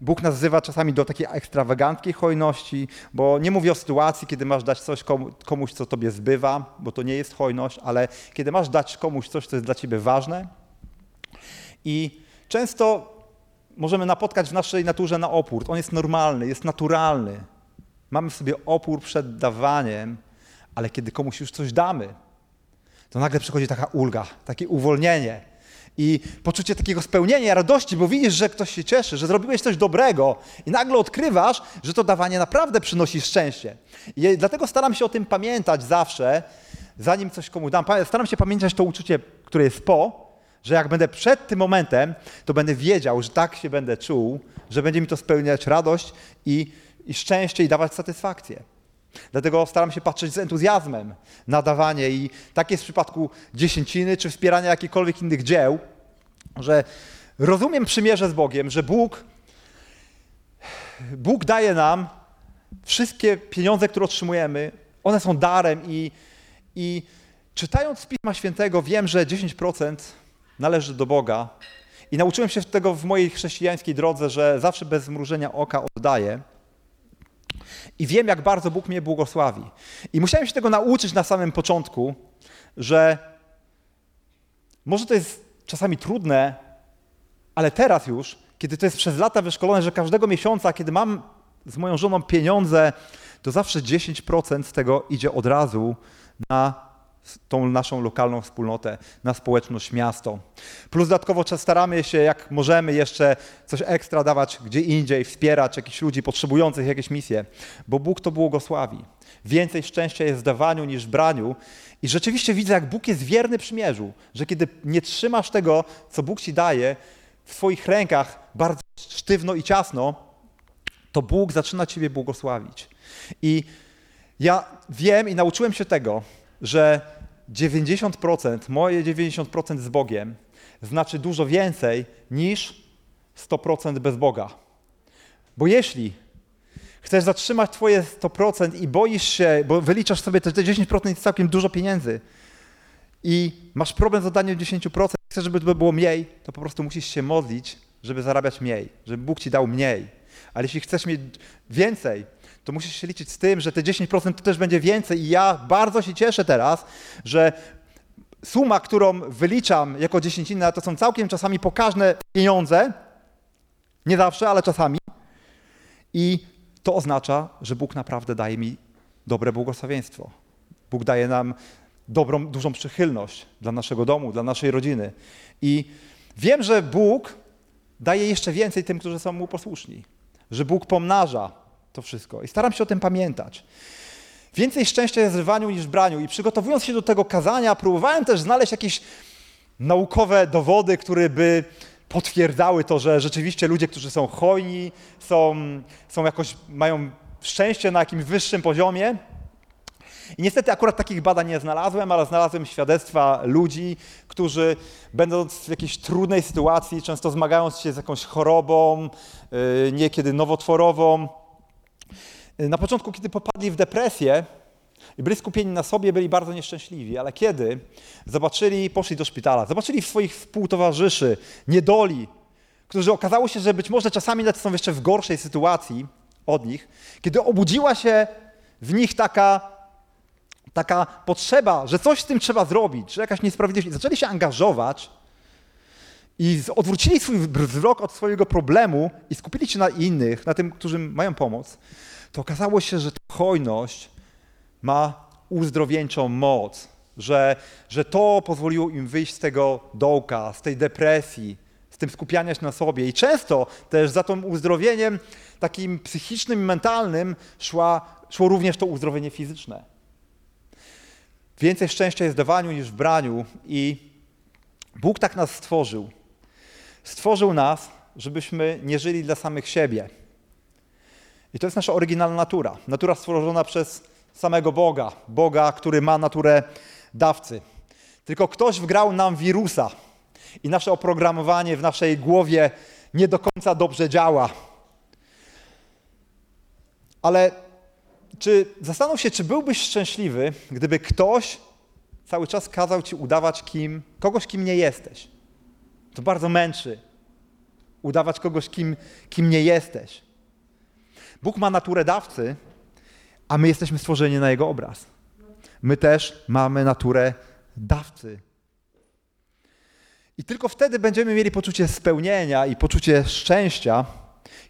Bóg nas wzywa czasami do takiej ekstrawaganckiej hojności, bo nie mówię o sytuacji, kiedy masz dać coś komuś, co tobie zbywa, bo to nie jest hojność, ale kiedy masz dać komuś coś, co jest dla ciebie ważne. I często możemy napotkać w naszej naturze na opór. On jest normalny, jest naturalny. Mamy w sobie opór przed dawaniem, ale kiedy komuś już coś damy, to nagle przychodzi taka ulga, takie uwolnienie i poczucie takiego spełnienia, radości, bo widzisz, że ktoś się cieszy, że zrobiłeś coś dobrego i nagle odkrywasz, że to dawanie naprawdę przynosi szczęście. I dlatego staram się o tym pamiętać zawsze, zanim coś komuś dam. Staram się pamiętać to uczucie, które jest po, że jak będę przed tym momentem, to będę wiedział, że tak się będę czuł, że będzie mi to spełniać radość i, i szczęście i dawać satysfakcję. Dlatego staram się patrzeć z entuzjazmem na dawanie i tak jest w przypadku dziesięciny czy wspierania jakichkolwiek innych dzieł, że rozumiem przymierze z Bogiem, że Bóg, Bóg daje nam wszystkie pieniądze, które otrzymujemy, one są darem i, i czytając Pisma Świętego wiem, że 10% należy do Boga i nauczyłem się tego w mojej chrześcijańskiej drodze, że zawsze bez zmrużenia oka oddaję. I wiem, jak bardzo Bóg mnie błogosławi. I musiałem się tego nauczyć na samym początku, że może to jest czasami trudne, ale teraz już, kiedy to jest przez lata wyszkolone, że każdego miesiąca, kiedy mam z moją żoną pieniądze, to zawsze 10% z tego idzie od razu na tą naszą lokalną wspólnotę, na społeczność miasto. Plus dodatkowo staramy się, jak możemy, jeszcze coś ekstra dawać gdzie indziej, wspierać jakichś ludzi potrzebujących jakieś misje, bo Bóg to błogosławi. Więcej szczęścia jest w dawaniu niż w braniu. I rzeczywiście widzę, jak Bóg jest wierny przymierzu, że kiedy nie trzymasz tego, co Bóg ci daje, w swoich rękach bardzo sztywno i ciasno, to Bóg zaczyna ciebie błogosławić. I ja wiem i nauczyłem się tego, że 90%, moje 90% z Bogiem znaczy dużo więcej niż 100% bez Boga. Bo jeśli chcesz zatrzymać twoje 100% i boisz się, bo wyliczasz sobie te 10% jest całkiem dużo pieniędzy i masz problem z oddaniem 10%, chcesz, żeby to było mniej, to po prostu musisz się modlić, żeby zarabiać mniej, żeby Bóg ci dał mniej. Ale jeśli chcesz mieć więcej, to musisz się liczyć z tym, że te 10% to też będzie więcej. I ja bardzo się cieszę teraz, że suma, którą wyliczam jako dziesięcina, to są całkiem czasami pokaźne pieniądze. Nie zawsze, ale czasami. I to oznacza, że Bóg naprawdę daje mi dobre błogosławieństwo. Bóg daje nam dobrą, dużą przychylność dla naszego domu, dla naszej rodziny. I wiem, że Bóg daje jeszcze więcej tym, którzy są mu posłuszni. Że Bóg pomnaża to wszystko. I staram się o tym pamiętać. Więcej szczęścia jest w rywaniu niż w braniu. I przygotowując się do tego kazania, próbowałem też znaleźć jakieś naukowe dowody, które by potwierdzały to, że rzeczywiście ludzie, którzy są hojni, są, są jakoś, mają szczęście na jakimś wyższym poziomie. I niestety akurat takich badań nie znalazłem, ale znalazłem świadectwa ludzi, którzy będąc w jakiejś trudnej sytuacji, często zmagając się z jakąś chorobą, yy, niekiedy nowotworową, Y, na początku, kiedy popadli w depresję i byli skupieni na sobie, byli bardzo nieszczęśliwi, ale kiedy zobaczyli, poszli do szpitala, zobaczyli swoich współtowarzyszy niedoli, którzy okazało się, że być może czasami nawet są jeszcze w gorszej sytuacji, od nich, kiedy obudziła się w nich taka, taka potrzeba, że coś z tym trzeba zrobić, że jakaś niesprawiedliwość, i zaczęli się angażować i odwrócili swój wzrok od swojego problemu i skupili się na innych, na tym, którzy mają pomoc, to okazało się, że ta hojność ma uzdrowieńczą moc, że, że to pozwoliło im wyjść z tego dołka, z tej depresji, z tym skupiania się na sobie. I często też za tym uzdrowieniem takim psychicznym i mentalnym szła, szło również to uzdrowienie fizyczne. Więcej szczęścia jest w dawaniu niż w braniu i Bóg tak nas stworzył. Stworzył nas, żebyśmy nie żyli dla samych siebie. I to jest nasza oryginalna natura. Natura stworzona przez samego Boga. Boga, który ma naturę dawcy. Tylko ktoś wgrał nam wirusa i nasze oprogramowanie w naszej głowie nie do końca dobrze działa. Ale czy zastanów się, czy byłbyś szczęśliwy, gdyby ktoś cały czas kazał ci udawać kim, kogoś, kim nie jesteś? To bardzo męczy. Udawać kogoś, kim, kim nie jesteś. Bóg ma naturę dawcy, a my jesteśmy stworzeni na Jego obraz. My też mamy naturę dawcy. I tylko wtedy będziemy mieli poczucie spełnienia i poczucie szczęścia,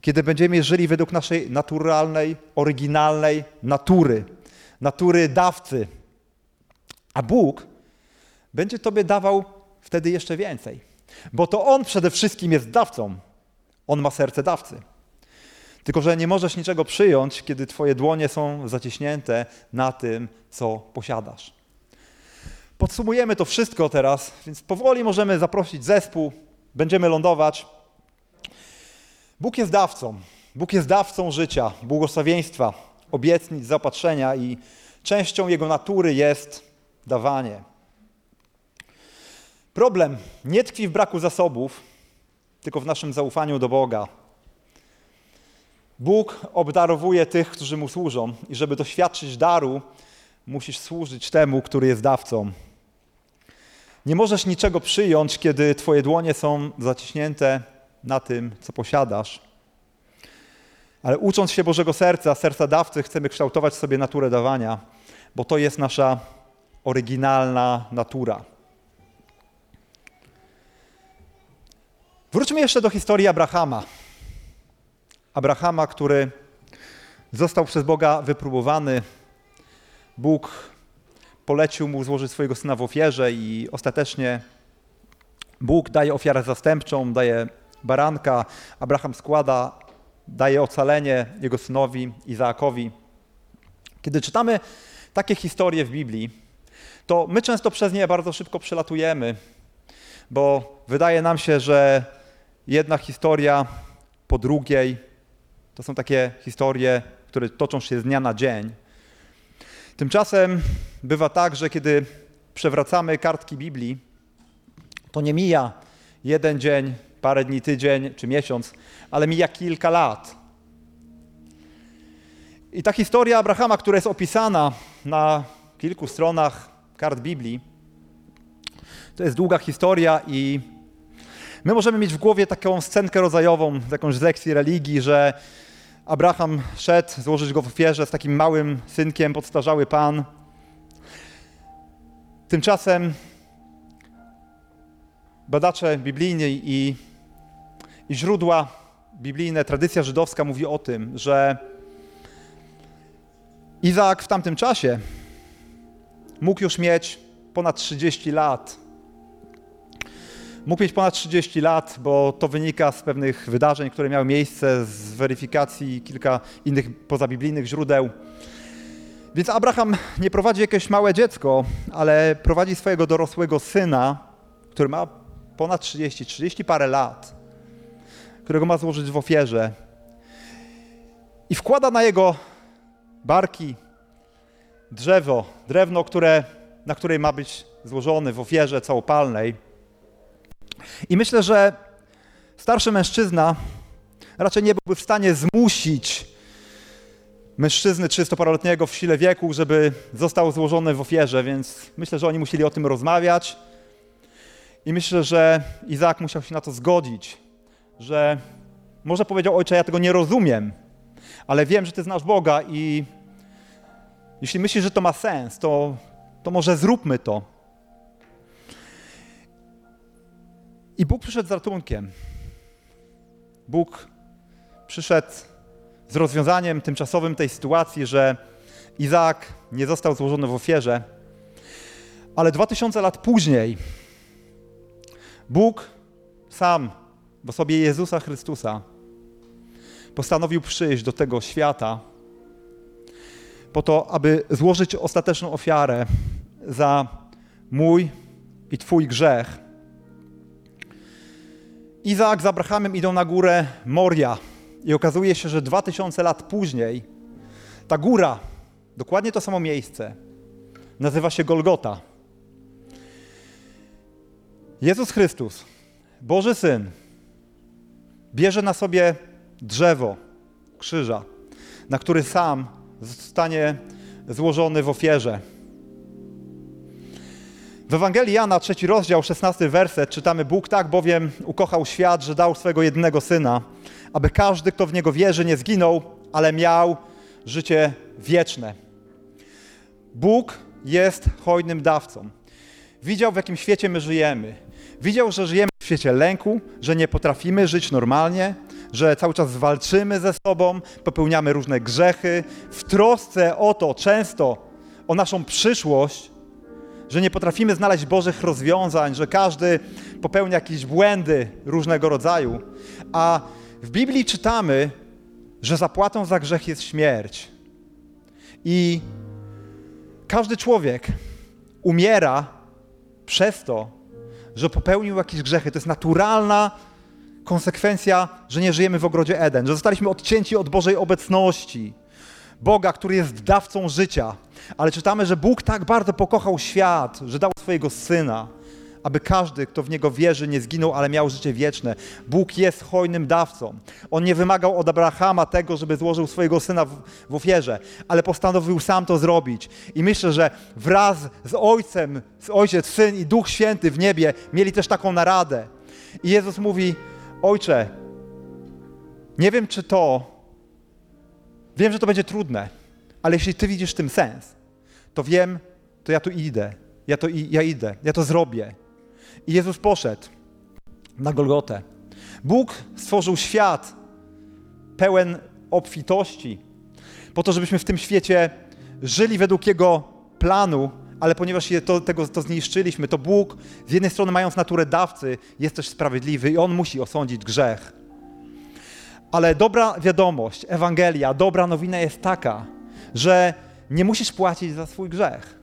kiedy będziemy żyli według naszej naturalnej, oryginalnej natury, natury dawcy. A Bóg będzie Tobie dawał wtedy jeszcze więcej, bo to On przede wszystkim jest dawcą. On ma serce dawcy. Tylko, że nie możesz niczego przyjąć, kiedy Twoje dłonie są zaciśnięte na tym, co posiadasz. Podsumujemy to wszystko teraz, więc powoli możemy zaprosić zespół, będziemy lądować. Bóg jest dawcą. Bóg jest dawcą życia, błogosławieństwa, obietnic, zaopatrzenia i częścią Jego natury jest dawanie. Problem nie tkwi w braku zasobów, tylko w naszym zaufaniu do Boga. Bóg obdarowuje tych, którzy Mu służą i żeby doświadczyć daru, musisz służyć temu, który jest dawcą. Nie możesz niczego przyjąć, kiedy Twoje dłonie są zaciśnięte na tym, co posiadasz. Ale ucząc się Bożego serca, serca dawcy, chcemy kształtować sobie naturę dawania, bo to jest nasza oryginalna natura. Wróćmy jeszcze do historii Abrahama. Abrahama, który został przez Boga wypróbowany. Bóg polecił mu złożyć swojego syna w ofierze i ostatecznie Bóg daje ofiarę zastępczą, daje baranka, Abraham składa, daje ocalenie jego synowi Izaakowi. Kiedy czytamy takie historie w Biblii, to my często przez nie bardzo szybko przelatujemy, bo wydaje nam się, że jedna historia po drugiej to są takie historie, które toczą się z dnia na dzień. Tymczasem bywa tak, że kiedy przewracamy kartki Biblii, to nie mija jeden dzień, parę dni, tydzień czy miesiąc, ale mija kilka lat. I ta historia Abrahama, która jest opisana na kilku stronach kart Biblii, to jest długa historia i my możemy mieć w głowie taką scenkę rodzajową jakąś z lekcji religii, że Abraham szedł złożyć go w ofierze z takim małym synkiem, podstarzały pan. Tymczasem badacze biblijni i, i źródła biblijne, tradycja żydowska mówi o tym, że Izaak w tamtym czasie mógł już mieć ponad 30 lat. Mógł mieć ponad 30 lat, bo to wynika z pewnych wydarzeń, które miały miejsce, z weryfikacji kilka innych pozabiblijnych źródeł. Więc Abraham nie prowadzi jakieś małe dziecko, ale prowadzi swojego dorosłego syna, który ma ponad 30, 30 parę lat, którego ma złożyć w ofierze. I wkłada na jego barki drzewo, drewno, które, na której ma być złożony w ofierze całopalnej. I myślę, że starszy mężczyzna raczej nie byłby w stanie zmusić mężczyzny 30-paroletniego w sile wieku, żeby został złożony w ofierze, więc myślę, że oni musieli o tym rozmawiać. I myślę, że Izaak musiał się na to zgodzić, że może powiedział, ojcze, ja tego nie rozumiem, ale wiem, że Ty znasz Boga i jeśli myślisz, że to ma sens, to, to może zróbmy to. I Bóg przyszedł z ratunkiem. Bóg przyszedł z rozwiązaniem tymczasowym tej sytuacji, że Izaak nie został złożony w ofierze, ale dwa tysiące lat później Bóg sam w osobie Jezusa Chrystusa postanowił przyjść do tego świata po to, aby złożyć ostateczną ofiarę za mój i Twój grzech. Izaak z Abrahamem idą na górę Moria i okazuje się, że dwa tysiące lat później ta góra, dokładnie to samo miejsce, nazywa się Golgota. Jezus Chrystus, Boży Syn, bierze na sobie drzewo krzyża, na który sam zostanie złożony w ofierze. W Ewangelii Jana, trzeci rozdział, szesnasty werset, czytamy: Bóg tak bowiem ukochał świat, że dał swego jednego syna, aby każdy, kto w niego wierzy, nie zginął, ale miał życie wieczne. Bóg jest hojnym dawcą. Widział, w jakim świecie my żyjemy. Widział, że żyjemy w świecie lęku, że nie potrafimy żyć normalnie, że cały czas walczymy ze sobą, popełniamy różne grzechy, w trosce o to często, o naszą przyszłość, że nie potrafimy znaleźć Bożych rozwiązań, że każdy popełnia jakieś błędy różnego rodzaju. A w Biblii czytamy, że zapłatą za grzech jest śmierć. I każdy człowiek umiera przez to, że popełnił jakieś grzechy. To jest naturalna konsekwencja, że nie żyjemy w ogrodzie Eden, że zostaliśmy odcięci od Bożej obecności. Boga, który jest dawcą życia. Ale czytamy, że Bóg tak bardzo pokochał świat, że dał swojego syna, aby każdy, kto w niego wierzy, nie zginął, ale miał życie wieczne. Bóg jest hojnym dawcą. On nie wymagał od Abrahama tego, żeby złożył swojego syna w, w ofierze, ale postanowił sam to zrobić. I myślę, że wraz z Ojcem, z Ojciec, Syn i Duch Święty w niebie mieli też taką naradę. I Jezus mówi: Ojcze, nie wiem, czy to, wiem, że to będzie trudne, ale jeśli Ty widzisz w tym sens, to wiem, to ja tu idę. Ja, to, ja idę, ja to zrobię. I Jezus poszedł na Golgotę. Bóg stworzył świat pełen obfitości, po to, żebyśmy w tym świecie żyli według Jego planu, ale ponieważ je to, tego, to zniszczyliśmy, to Bóg z jednej strony mając naturę dawcy jest też sprawiedliwy i On musi osądzić grzech. Ale dobra wiadomość, Ewangelia, dobra nowina jest taka, że nie musisz płacić za swój grzech.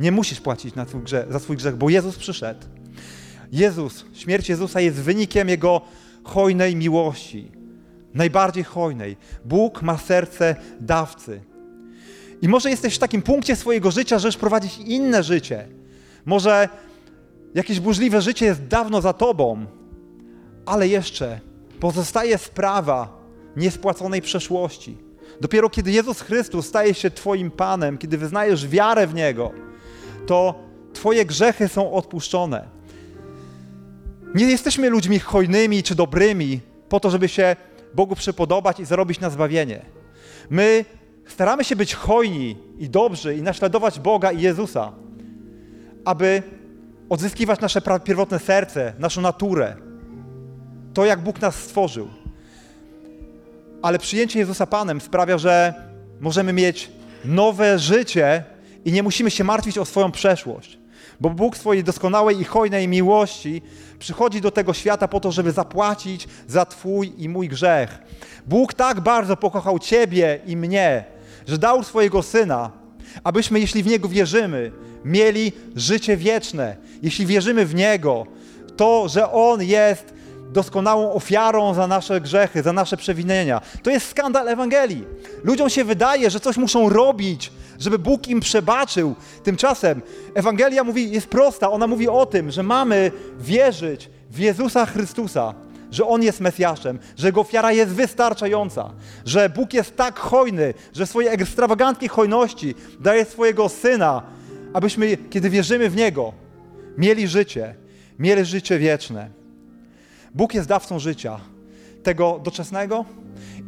Nie musisz płacić swój grzech, za swój grzech, bo Jezus przyszedł. Jezus, śmierć Jezusa jest wynikiem Jego hojnej miłości. Najbardziej hojnej. Bóg ma serce dawcy. I może jesteś w takim punkcie swojego życia, że już prowadzić inne życie. Może jakieś burzliwe życie jest dawno za tobą, ale jeszcze pozostaje sprawa niespłaconej przeszłości. Dopiero kiedy Jezus Chrystus staje się Twoim Panem, kiedy wyznajesz wiarę w Niego, to Twoje grzechy są odpuszczone. Nie jesteśmy ludźmi hojnymi czy dobrymi po to, żeby się Bogu przypodobać i zarobić na zbawienie. My staramy się być hojni i dobrzy i naśladować Boga i Jezusa, aby odzyskiwać nasze pierwotne serce, naszą naturę, to jak Bóg nas stworzył. Ale przyjęcie Jezusa Panem sprawia, że możemy mieć nowe życie i nie musimy się martwić o swoją przeszłość. Bo Bóg swojej doskonałej i hojnej miłości przychodzi do tego świata po to, żeby zapłacić za Twój i mój grzech. Bóg tak bardzo pokochał Ciebie i mnie, że dał swojego Syna, abyśmy, jeśli w Niego wierzymy, mieli życie wieczne. Jeśli wierzymy w Niego, to, że On jest doskonałą ofiarą za nasze grzechy, za nasze przewinienia. To jest skandal Ewangelii. Ludziom się wydaje, że coś muszą robić, żeby Bóg im przebaczył. Tymczasem Ewangelia mówi, jest prosta. Ona mówi o tym, że mamy wierzyć w Jezusa Chrystusa, że On jest Mesjaszem, że Jego ofiara jest wystarczająca, że Bóg jest tak hojny, że swojej ekstrawaganckiej hojności daje swojego Syna, abyśmy, kiedy wierzymy w Niego, mieli życie, mieli życie wieczne. Bóg jest dawcą życia, tego doczesnego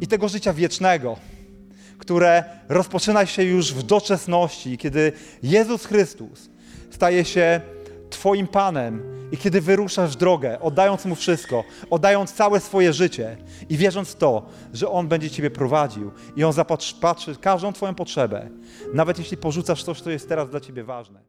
i tego życia wiecznego. które rozpoczyna się już w doczesności, kiedy Jezus Chrystus staje się Twoim Panem i kiedy wyruszasz w drogę, oddając Mu wszystko, oddając całe swoje życie i wierząc w to, że On będzie Ciebie prowadził i On zapatrzy każdą Twoją potrzebę, nawet jeśli porzucasz coś, co jest teraz dla Ciebie ważne.